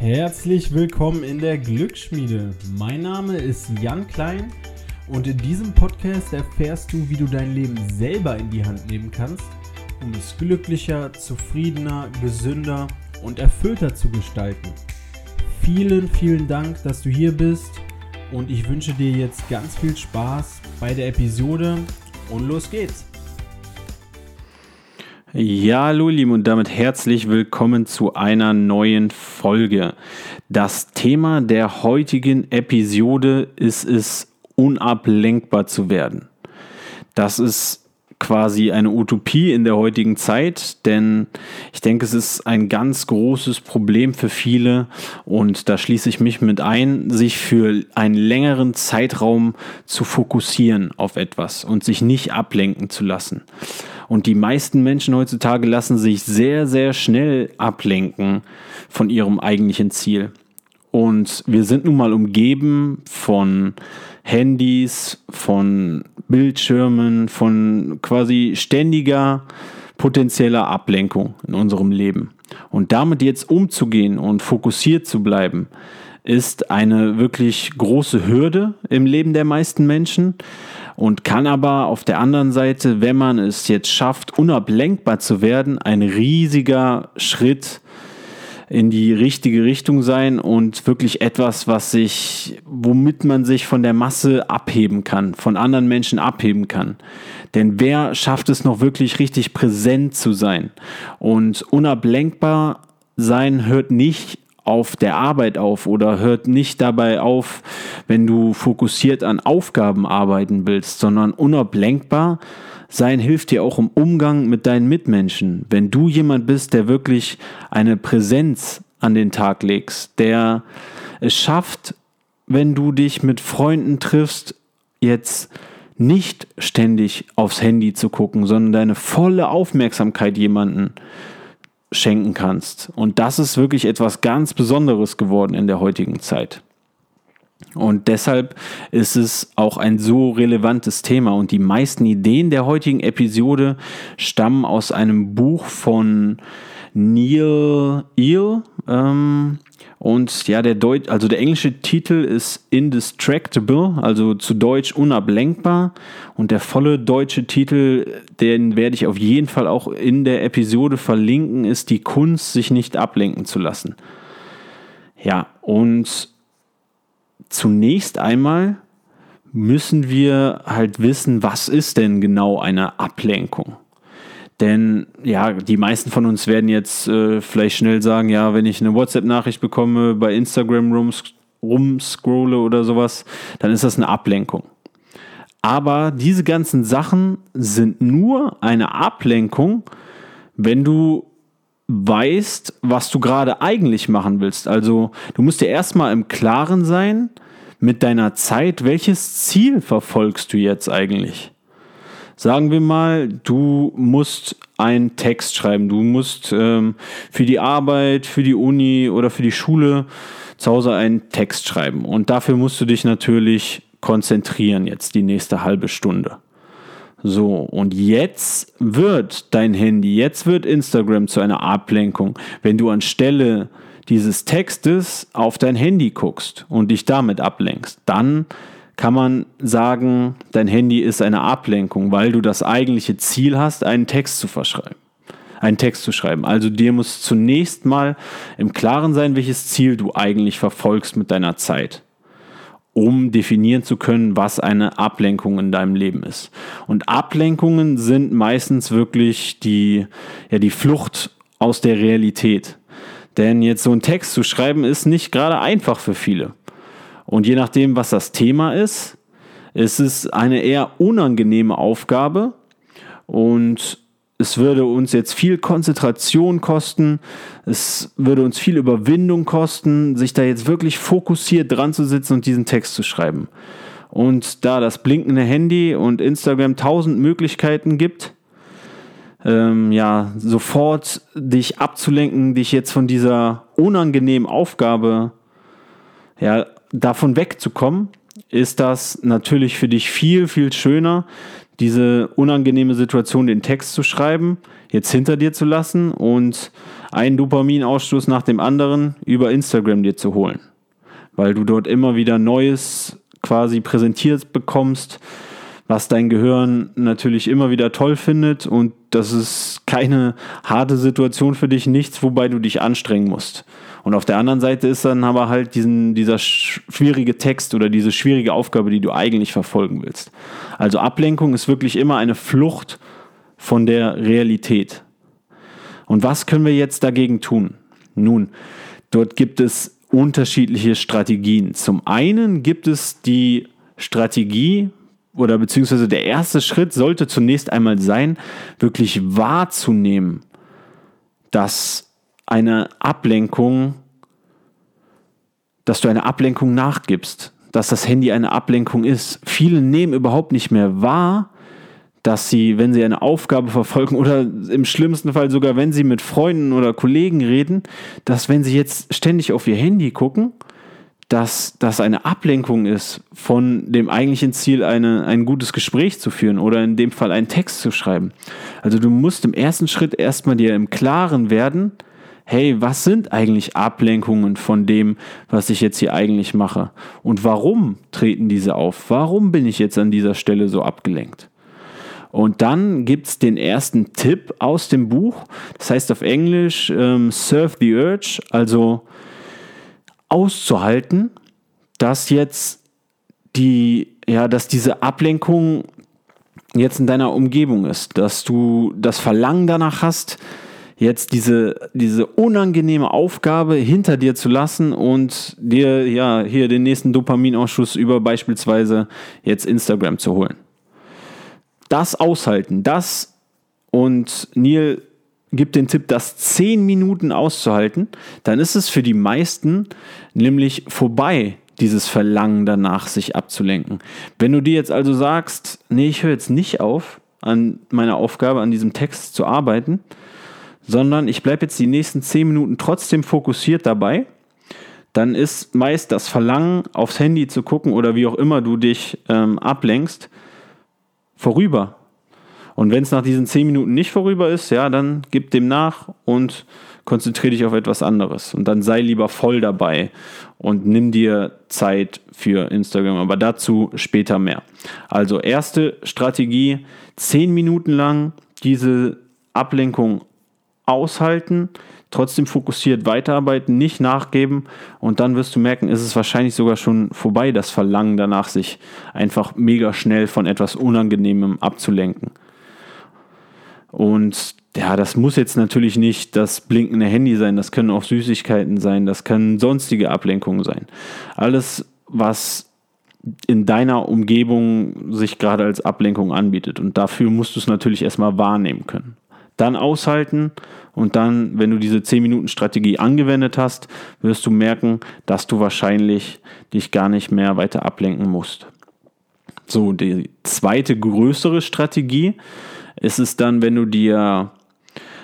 Herzlich willkommen in der Glücksschmiede. Mein Name ist Jan Klein und in diesem Podcast erfährst du, wie du dein Leben selber in die Hand nehmen kannst, um es glücklicher, zufriedener, gesünder und erfüllter zu gestalten. Vielen, vielen Dank, dass du hier bist und ich wünsche dir jetzt ganz viel Spaß bei der Episode und los geht's. Ja, hallo Lieben und damit herzlich willkommen zu einer neuen Folge. Das Thema der heutigen Episode ist es, unablenkbar zu werden. Das ist quasi eine Utopie in der heutigen Zeit, denn ich denke, es ist ein ganz großes Problem für viele und da schließe ich mich mit ein, sich für einen längeren Zeitraum zu fokussieren auf etwas und sich nicht ablenken zu lassen. Und die meisten Menschen heutzutage lassen sich sehr, sehr schnell ablenken von ihrem eigentlichen Ziel. Und wir sind nun mal umgeben von Handys, von Bildschirmen, von quasi ständiger potenzieller Ablenkung in unserem Leben. Und damit jetzt umzugehen und fokussiert zu bleiben, ist eine wirklich große Hürde im Leben der meisten Menschen und kann aber auf der anderen Seite, wenn man es jetzt schafft, unablenkbar zu werden, ein riesiger Schritt in die richtige Richtung sein und wirklich etwas, was sich, womit man sich von der Masse abheben kann, von anderen Menschen abheben kann. Denn wer schafft es noch wirklich richtig präsent zu sein? Und unablenkbar sein hört nicht auf der Arbeit auf oder hört nicht dabei auf, wenn du fokussiert an Aufgaben arbeiten willst, sondern unablenkbar sein hilft dir auch im Umgang mit deinen Mitmenschen. Wenn du jemand bist, der wirklich eine Präsenz an den Tag legst, der es schafft, wenn du dich mit Freunden triffst, jetzt nicht ständig aufs Handy zu gucken, sondern deine volle Aufmerksamkeit jemanden schenken kannst. Und das ist wirklich etwas ganz Besonderes geworden in der heutigen Zeit. Und deshalb ist es auch ein so relevantes Thema. Und die meisten Ideen der heutigen Episode stammen aus einem Buch von Neil Eel. Ähm, und ja, der Deut also der englische Titel ist Indistractable, also zu Deutsch unablenkbar. Und der volle deutsche Titel, den werde ich auf jeden Fall auch in der Episode verlinken, ist die Kunst, sich nicht ablenken zu lassen. Ja, und zunächst einmal müssen wir halt wissen, was ist denn genau eine Ablenkung? Denn ja, die meisten von uns werden jetzt äh, vielleicht schnell sagen, ja, wenn ich eine WhatsApp-Nachricht bekomme, bei Instagram rums, rumscrolle oder sowas, dann ist das eine Ablenkung. Aber diese ganzen Sachen sind nur eine Ablenkung, wenn du weißt, was du gerade eigentlich machen willst. Also du musst dir erstmal im Klaren sein mit deiner Zeit, welches Ziel verfolgst du jetzt eigentlich? Sagen wir mal, du musst einen Text schreiben, du musst ähm, für die Arbeit, für die Uni oder für die Schule zu Hause einen Text schreiben. Und dafür musst du dich natürlich konzentrieren jetzt die nächste halbe Stunde. So, und jetzt wird dein Handy, jetzt wird Instagram zu einer Ablenkung, wenn du anstelle dieses Textes auf dein Handy guckst und dich damit ablenkst. Dann kann man sagen, dein Handy ist eine Ablenkung, weil du das eigentliche Ziel hast, einen Text zu verschreiben. Einen Text zu schreiben. Also dir muss zunächst mal im Klaren sein, welches Ziel du eigentlich verfolgst mit deiner Zeit, um definieren zu können, was eine Ablenkung in deinem Leben ist. Und Ablenkungen sind meistens wirklich die, ja, die Flucht aus der Realität. Denn jetzt so einen Text zu schreiben, ist nicht gerade einfach für viele. Und je nachdem, was das Thema ist, ist es eine eher unangenehme Aufgabe und es würde uns jetzt viel Konzentration kosten, es würde uns viel Überwindung kosten, sich da jetzt wirklich fokussiert dran zu sitzen und diesen Text zu schreiben. Und da das blinkende Handy und Instagram tausend Möglichkeiten gibt, ähm, ja, sofort dich abzulenken, dich jetzt von dieser unangenehmen Aufgabe ja, davon wegzukommen, ist das natürlich für dich viel, viel schöner, diese unangenehme Situation, den Text zu schreiben, jetzt hinter dir zu lassen und einen Dopaminausstoß nach dem anderen über Instagram dir zu holen. Weil du dort immer wieder Neues quasi präsentiert bekommst, was dein Gehirn natürlich immer wieder toll findet und das ist keine harte Situation für dich, nichts, wobei du dich anstrengen musst. Und auf der anderen Seite ist dann aber halt diesen, dieser schwierige Text oder diese schwierige Aufgabe, die du eigentlich verfolgen willst. Also Ablenkung ist wirklich immer eine Flucht von der Realität. Und was können wir jetzt dagegen tun? Nun, dort gibt es unterschiedliche Strategien. Zum einen gibt es die Strategie, oder beziehungsweise der erste Schritt sollte zunächst einmal sein, wirklich wahrzunehmen, dass eine Ablenkung, dass du eine Ablenkung nachgibst, dass das Handy eine Ablenkung ist. Viele nehmen überhaupt nicht mehr wahr, dass sie, wenn sie eine Aufgabe verfolgen oder im schlimmsten Fall sogar, wenn sie mit Freunden oder Kollegen reden, dass wenn sie jetzt ständig auf ihr Handy gucken, dass das eine Ablenkung ist von dem eigentlichen Ziel, eine, ein gutes Gespräch zu führen oder in dem Fall einen Text zu schreiben. Also du musst im ersten Schritt erstmal dir im Klaren werden, hey, was sind eigentlich Ablenkungen von dem, was ich jetzt hier eigentlich mache? Und warum treten diese auf? Warum bin ich jetzt an dieser Stelle so abgelenkt? Und dann gibt es den ersten Tipp aus dem Buch. Das heißt auf Englisch ähm, Surf the Urge, also auszuhalten, dass jetzt die, ja, dass diese Ablenkung jetzt in deiner Umgebung ist, dass du das Verlangen danach hast, jetzt diese, diese unangenehme Aufgabe hinter dir zu lassen und dir ja hier den nächsten Dopaminausschuss über beispielsweise jetzt Instagram zu holen. Das aushalten, das und Neil gibt den Tipp, das 10 Minuten auszuhalten, dann ist es für die meisten nämlich vorbei, dieses Verlangen danach, sich abzulenken. Wenn du dir jetzt also sagst, nee, ich höre jetzt nicht auf, an meiner Aufgabe, an diesem Text zu arbeiten, sondern ich bleibe jetzt die nächsten 10 Minuten trotzdem fokussiert dabei, dann ist meist das Verlangen, aufs Handy zu gucken oder wie auch immer du dich ähm, ablenkst, vorüber. Und wenn es nach diesen zehn Minuten nicht vorüber ist, ja, dann gib dem nach und konzentriere dich auf etwas anderes. Und dann sei lieber voll dabei und nimm dir Zeit für Instagram. Aber dazu später mehr. Also erste Strategie, zehn Minuten lang diese Ablenkung aushalten, trotzdem fokussiert weiterarbeiten, nicht nachgeben und dann wirst du merken, ist es wahrscheinlich sogar schon vorbei, das Verlangen danach, sich einfach mega schnell von etwas Unangenehmem abzulenken. Und ja, das muss jetzt natürlich nicht das blinkende Handy sein, das können auch Süßigkeiten sein, das können sonstige Ablenkungen sein. Alles, was in deiner Umgebung sich gerade als Ablenkung anbietet. Und dafür musst du es natürlich erstmal wahrnehmen können. Dann aushalten und dann, wenn du diese 10 Minuten Strategie angewendet hast, wirst du merken, dass du wahrscheinlich dich gar nicht mehr weiter ablenken musst. So, die zweite größere Strategie ist es dann, wenn du dir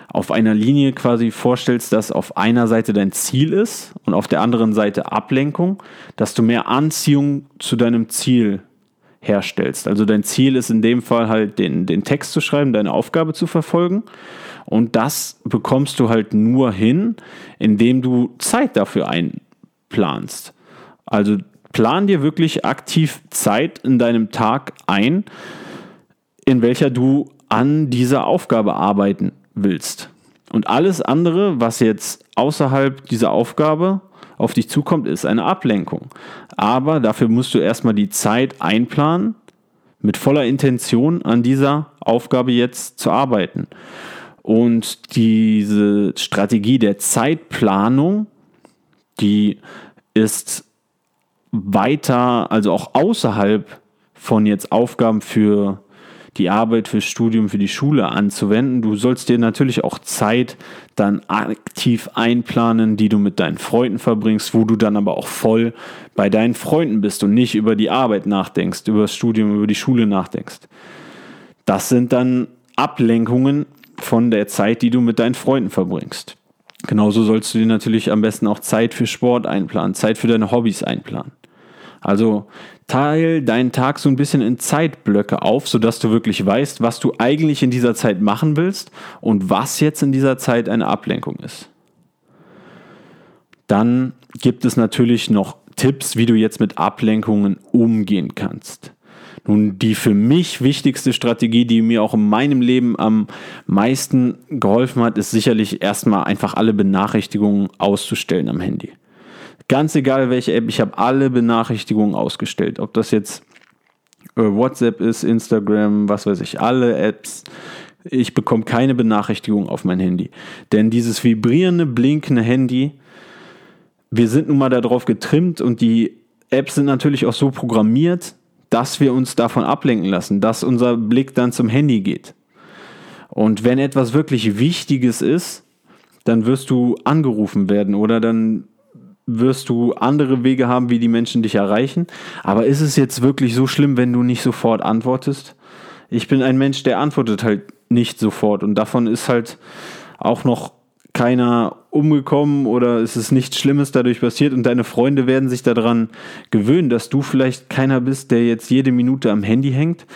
auf einer Linie quasi vorstellst, dass auf einer Seite dein Ziel ist und auf der anderen Seite Ablenkung, dass du mehr Anziehung zu deinem Ziel herstellst. Also dein Ziel ist in dem Fall halt den, den Text zu schreiben, deine Aufgabe zu verfolgen. Und das bekommst du halt nur hin, indem du Zeit dafür einplanst. Also plan dir wirklich aktiv Zeit in deinem Tag ein, in welcher du an dieser Aufgabe arbeiten willst. Und alles andere, was jetzt außerhalb dieser Aufgabe auf dich zukommt, ist eine Ablenkung. Aber dafür musst du erstmal die Zeit einplanen, mit voller Intention an dieser Aufgabe jetzt zu arbeiten. Und diese Strategie der Zeitplanung, die ist weiter, also auch außerhalb von jetzt Aufgaben für die Arbeit fürs Studium, für die Schule anzuwenden. Du sollst dir natürlich auch Zeit dann aktiv einplanen, die du mit deinen Freunden verbringst, wo du dann aber auch voll bei deinen Freunden bist und nicht über die Arbeit nachdenkst, über das Studium, über die Schule nachdenkst. Das sind dann Ablenkungen von der Zeit, die du mit deinen Freunden verbringst. Genauso sollst du dir natürlich am besten auch Zeit für Sport einplanen, Zeit für deine Hobbys einplanen. Also teil deinen Tag so ein bisschen in Zeitblöcke auf, sodass du wirklich weißt, was du eigentlich in dieser Zeit machen willst und was jetzt in dieser Zeit eine Ablenkung ist. Dann gibt es natürlich noch Tipps, wie du jetzt mit Ablenkungen umgehen kannst. Nun, die für mich wichtigste Strategie, die mir auch in meinem Leben am meisten geholfen hat, ist sicherlich erstmal einfach alle Benachrichtigungen auszustellen am Handy. Ganz egal welche App, ich habe alle Benachrichtigungen ausgestellt. Ob das jetzt äh, WhatsApp ist, Instagram, was weiß ich, alle Apps. Ich bekomme keine Benachrichtigung auf mein Handy. Denn dieses vibrierende, blinkende Handy, wir sind nun mal darauf getrimmt und die Apps sind natürlich auch so programmiert, dass wir uns davon ablenken lassen, dass unser Blick dann zum Handy geht. Und wenn etwas wirklich Wichtiges ist, dann wirst du angerufen werden oder dann wirst du andere Wege haben, wie die Menschen dich erreichen. Aber ist es jetzt wirklich so schlimm, wenn du nicht sofort antwortest? Ich bin ein Mensch, der antwortet halt nicht sofort und davon ist halt auch noch keiner umgekommen oder es ist nichts Schlimmes dadurch passiert und deine Freunde werden sich daran gewöhnen, dass du vielleicht keiner bist, der jetzt jede Minute am Handy hängt,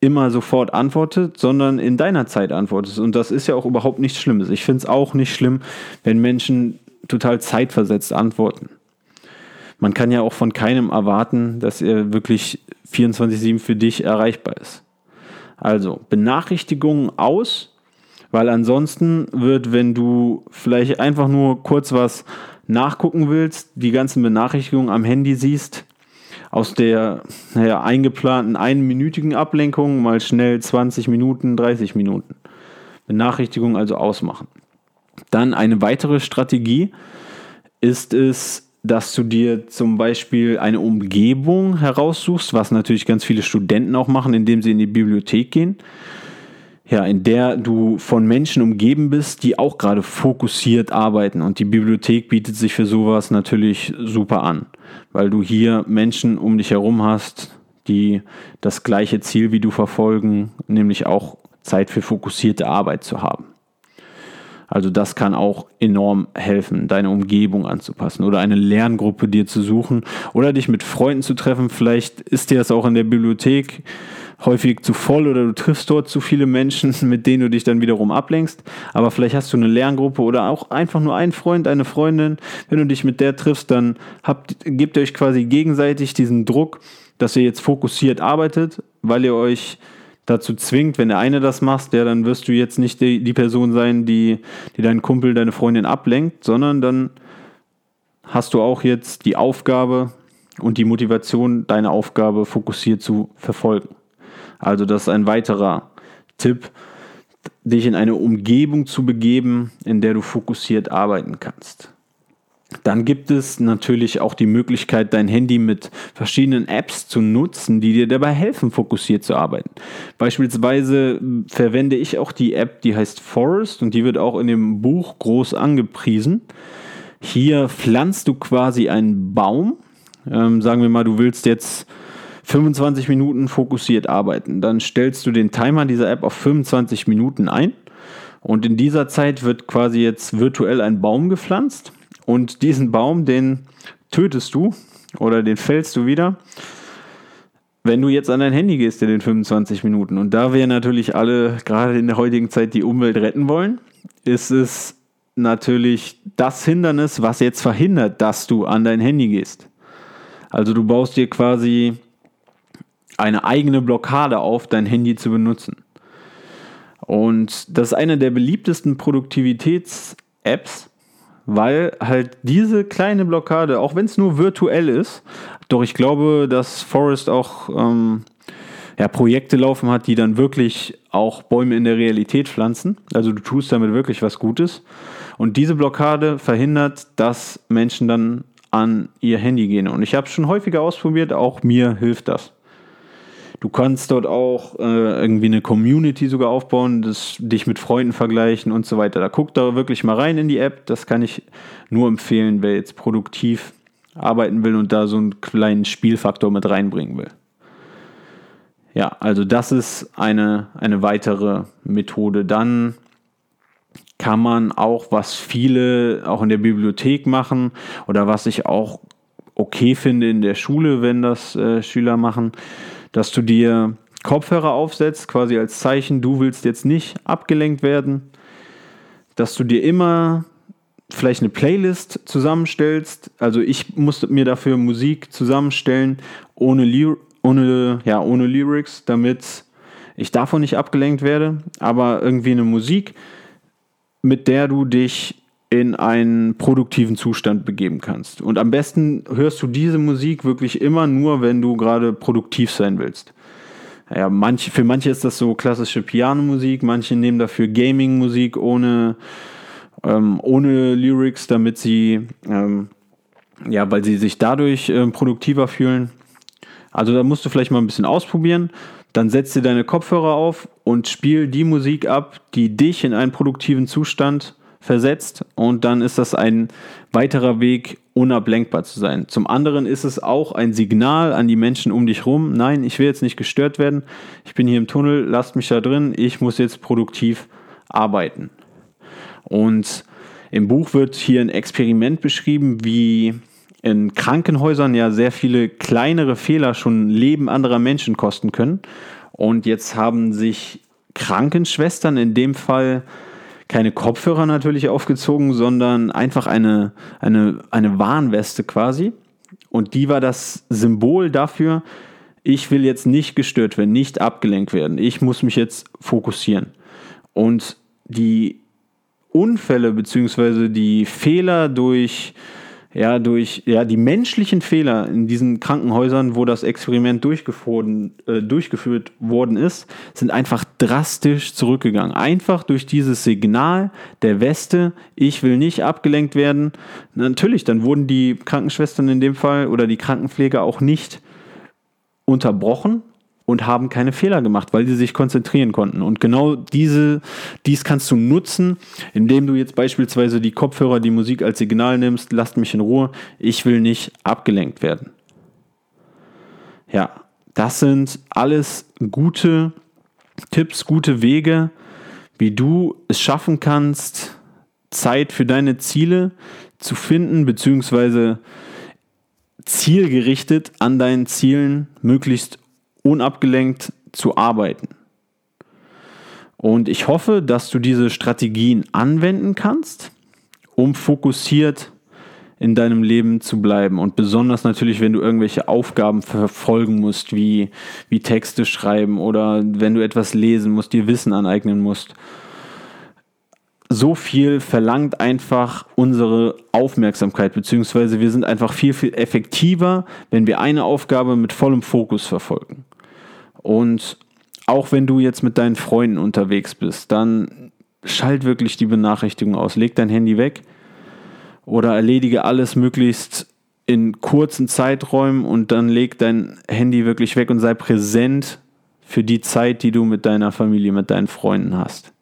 immer sofort antwortet, sondern in deiner Zeit antwortest. Und das ist ja auch überhaupt nichts Schlimmes. Ich finde es auch nicht schlimm, wenn Menschen total zeitversetzt antworten. Man kann ja auch von keinem erwarten, dass er wirklich 24-7 für dich erreichbar ist. Also Benachrichtigungen aus, weil ansonsten wird, wenn du vielleicht einfach nur kurz was nachgucken willst, die ganzen Benachrichtigungen am Handy siehst, aus der naja, eingeplanten einminütigen Ablenkung mal schnell 20 Minuten, 30 Minuten. Benachrichtigung also ausmachen. Dann eine weitere Strategie ist es, dass du dir zum Beispiel eine Umgebung heraussuchst, was natürlich ganz viele Studenten auch machen, indem sie in die Bibliothek gehen ja, in der du von Menschen umgeben bist, die auch gerade fokussiert arbeiten. Und die Bibliothek bietet sich für sowas natürlich super an, weil du hier Menschen um dich herum hast, die das gleiche Ziel wie du verfolgen, nämlich auch Zeit für fokussierte Arbeit zu haben. Also das kann auch enorm helfen, deine Umgebung anzupassen oder eine Lerngruppe dir zu suchen oder dich mit Freunden zu treffen. Vielleicht ist dir das auch in der Bibliothek häufig zu voll oder du triffst dort zu viele Menschen, mit denen du dich dann wiederum ablenkst. Aber vielleicht hast du eine Lerngruppe oder auch einfach nur einen Freund, eine Freundin. Wenn du dich mit der triffst, dann habt, gebt ihr euch quasi gegenseitig diesen Druck, dass ihr jetzt fokussiert arbeitet, weil ihr euch dazu zwingt, wenn der eine das macht, ja, dann wirst du jetzt nicht die, die Person sein, die, die deinen Kumpel, deine Freundin ablenkt, sondern dann hast du auch jetzt die Aufgabe und die Motivation, deine Aufgabe fokussiert zu verfolgen. Also das ist ein weiterer Tipp, dich in eine Umgebung zu begeben, in der du fokussiert arbeiten kannst. Dann gibt es natürlich auch die Möglichkeit, dein Handy mit verschiedenen Apps zu nutzen, die dir dabei helfen, fokussiert zu arbeiten. Beispielsweise verwende ich auch die App, die heißt Forest und die wird auch in dem Buch groß angepriesen. Hier pflanzt du quasi einen Baum. Ähm, sagen wir mal, du willst jetzt 25 Minuten fokussiert arbeiten. Dann stellst du den Timer dieser App auf 25 Minuten ein. Und in dieser Zeit wird quasi jetzt virtuell ein Baum gepflanzt. Und diesen Baum, den tötest du oder den fällst du wieder, wenn du jetzt an dein Handy gehst in den 25 Minuten. Und da wir natürlich alle gerade in der heutigen Zeit die Umwelt retten wollen, ist es natürlich das Hindernis, was jetzt verhindert, dass du an dein Handy gehst. Also du baust dir quasi eine eigene Blockade auf, dein Handy zu benutzen. Und das ist eine der beliebtesten Produktivitäts-Apps, weil halt diese kleine Blockade, auch wenn es nur virtuell ist, doch ich glaube, dass Forest auch ähm, ja, Projekte laufen hat, die dann wirklich auch Bäume in der Realität pflanzen. Also du tust damit wirklich was Gutes. Und diese Blockade verhindert, dass Menschen dann an ihr Handy gehen. Und ich habe es schon häufiger ausprobiert, auch mir hilft das. Du kannst dort auch äh, irgendwie eine Community sogar aufbauen, das, dich mit Freunden vergleichen und so weiter. Da guck da wirklich mal rein in die App. Das kann ich nur empfehlen, wer jetzt produktiv arbeiten will und da so einen kleinen Spielfaktor mit reinbringen will. Ja, also das ist eine, eine weitere Methode. Dann kann man auch, was viele auch in der Bibliothek machen oder was ich auch okay finde in der Schule, wenn das äh, Schüler machen, dass du dir Kopfhörer aufsetzt, quasi als Zeichen, du willst jetzt nicht abgelenkt werden, dass du dir immer vielleicht eine Playlist zusammenstellst. Also ich musste mir dafür Musik zusammenstellen ohne, Ly ohne, ja, ohne Lyrics, damit ich davon nicht abgelenkt werde. Aber irgendwie eine Musik, mit der du dich in einen produktiven Zustand begeben kannst. Und am besten hörst du diese Musik wirklich immer nur, wenn du gerade produktiv sein willst. Ja, manche, für manche ist das so klassische Pianomusik, manche nehmen dafür Gaming-Musik ohne, ähm, ohne Lyrics, damit sie, ähm, ja, weil sie sich dadurch ähm, produktiver fühlen. Also da musst du vielleicht mal ein bisschen ausprobieren. Dann setz dir deine Kopfhörer auf und spiel die Musik ab, die dich in einen produktiven Zustand versetzt und dann ist das ein weiterer Weg, unablenkbar zu sein. Zum anderen ist es auch ein Signal an die Menschen um dich rum, nein, ich will jetzt nicht gestört werden, ich bin hier im Tunnel, lasst mich da drin, ich muss jetzt produktiv arbeiten. Und im Buch wird hier ein Experiment beschrieben, wie in Krankenhäusern ja sehr viele kleinere Fehler schon Leben anderer Menschen kosten können. Und jetzt haben sich Krankenschwestern in dem Fall keine Kopfhörer natürlich aufgezogen, sondern einfach eine, eine, eine Warnweste quasi. Und die war das Symbol dafür, ich will jetzt nicht gestört werden, nicht abgelenkt werden. Ich muss mich jetzt fokussieren. Und die Unfälle bzw. die Fehler durch ja, durch ja, die menschlichen Fehler in diesen Krankenhäusern, wo das Experiment äh, durchgeführt worden ist, sind einfach drastisch zurückgegangen. Einfach durch dieses Signal der Weste, ich will nicht abgelenkt werden. Natürlich, dann wurden die Krankenschwestern in dem Fall oder die Krankenpfleger auch nicht unterbrochen, und haben keine Fehler gemacht, weil sie sich konzentrieren konnten. Und genau diese, dies kannst du nutzen, indem du jetzt beispielsweise die Kopfhörer, die Musik als Signal nimmst, lasst mich in Ruhe, ich will nicht abgelenkt werden. Ja, das sind alles gute Tipps, gute Wege, wie du es schaffen kannst, Zeit für deine Ziele zu finden, beziehungsweise zielgerichtet an deinen Zielen möglichst unabgelenkt zu arbeiten. Und ich hoffe, dass du diese Strategien anwenden kannst, um fokussiert in deinem Leben zu bleiben. Und besonders natürlich, wenn du irgendwelche Aufgaben verfolgen musst, wie, wie Texte schreiben oder wenn du etwas lesen musst, dir Wissen aneignen musst. So viel verlangt einfach unsere Aufmerksamkeit, beziehungsweise wir sind einfach viel, viel effektiver, wenn wir eine Aufgabe mit vollem Fokus verfolgen. Und auch wenn du jetzt mit deinen Freunden unterwegs bist, dann schalt wirklich die Benachrichtigung aus. Leg dein Handy weg oder erledige alles möglichst in kurzen Zeiträumen und dann leg dein Handy wirklich weg und sei präsent für die Zeit, die du mit deiner Familie, mit deinen Freunden hast.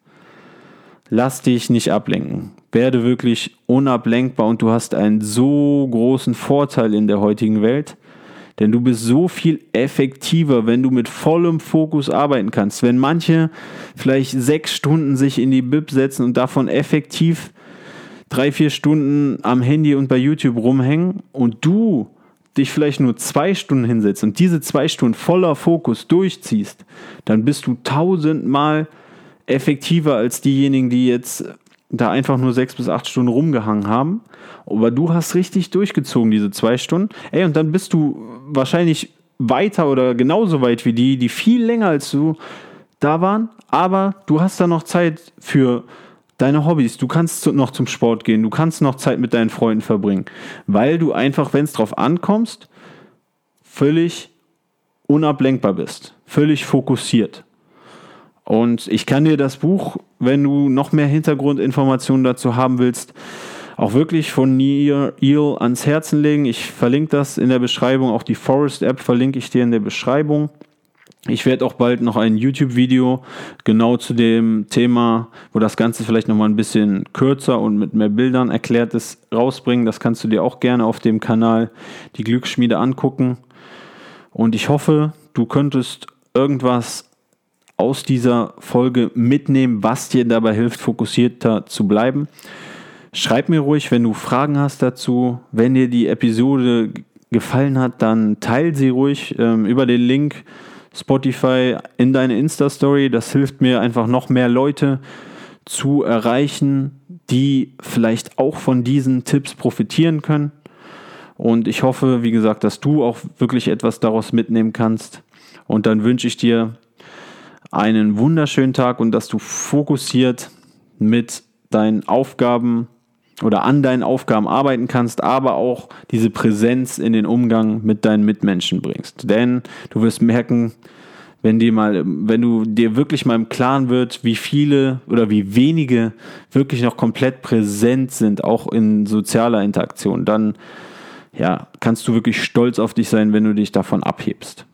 Lass dich nicht ablenken. Werde wirklich unablenkbar und du hast einen so großen Vorteil in der heutigen Welt denn du bist so viel effektiver, wenn du mit vollem Fokus arbeiten kannst. Wenn manche vielleicht sechs Stunden sich in die Bib setzen und davon effektiv drei, vier Stunden am Handy und bei YouTube rumhängen und du dich vielleicht nur zwei Stunden hinsetzt und diese zwei Stunden voller Fokus durchziehst, dann bist du tausendmal effektiver als diejenigen, die jetzt da einfach nur sechs bis acht Stunden rumgehangen haben. Aber du hast richtig durchgezogen, diese zwei Stunden. Ey, und dann bist du wahrscheinlich weiter oder genauso weit wie die, die viel länger als du da waren. Aber du hast da noch Zeit für deine Hobbys. Du kannst noch zum Sport gehen. Du kannst noch Zeit mit deinen Freunden verbringen. Weil du einfach, wenn es drauf ankommst, völlig unablenkbar bist. Völlig fokussiert. Und ich kann dir das Buch, wenn du noch mehr Hintergrundinformationen dazu haben willst, auch wirklich von Neil Eel ans Herzen legen. Ich verlinke das in der Beschreibung. Auch die Forest App verlinke ich dir in der Beschreibung. Ich werde auch bald noch ein YouTube-Video genau zu dem Thema, wo das Ganze vielleicht nochmal ein bisschen kürzer und mit mehr Bildern erklärt ist, rausbringen. Das kannst du dir auch gerne auf dem Kanal Die Glücksschmiede angucken. Und ich hoffe, du könntest irgendwas aus dieser Folge mitnehmen, was dir dabei hilft, fokussierter zu bleiben. Schreib mir ruhig, wenn du Fragen hast dazu. Wenn dir die Episode gefallen hat, dann teile sie ruhig ähm, über den Link Spotify in deine Insta-Story. Das hilft mir einfach noch mehr Leute zu erreichen, die vielleicht auch von diesen Tipps profitieren können. Und ich hoffe, wie gesagt, dass du auch wirklich etwas daraus mitnehmen kannst. Und dann wünsche ich dir einen wunderschönen Tag und dass du fokussiert mit deinen Aufgaben oder an deinen Aufgaben arbeiten kannst, aber auch diese Präsenz in den Umgang mit deinen Mitmenschen bringst. Denn du wirst merken, wenn dir mal, wenn du dir wirklich mal im Klaren wird, wie viele oder wie wenige wirklich noch komplett präsent sind, auch in sozialer Interaktion, dann ja, kannst du wirklich stolz auf dich sein, wenn du dich davon abhebst.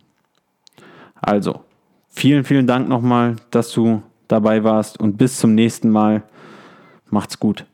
Also, vielen, vielen Dank nochmal, dass du dabei warst und bis zum nächsten Mal. Macht's gut.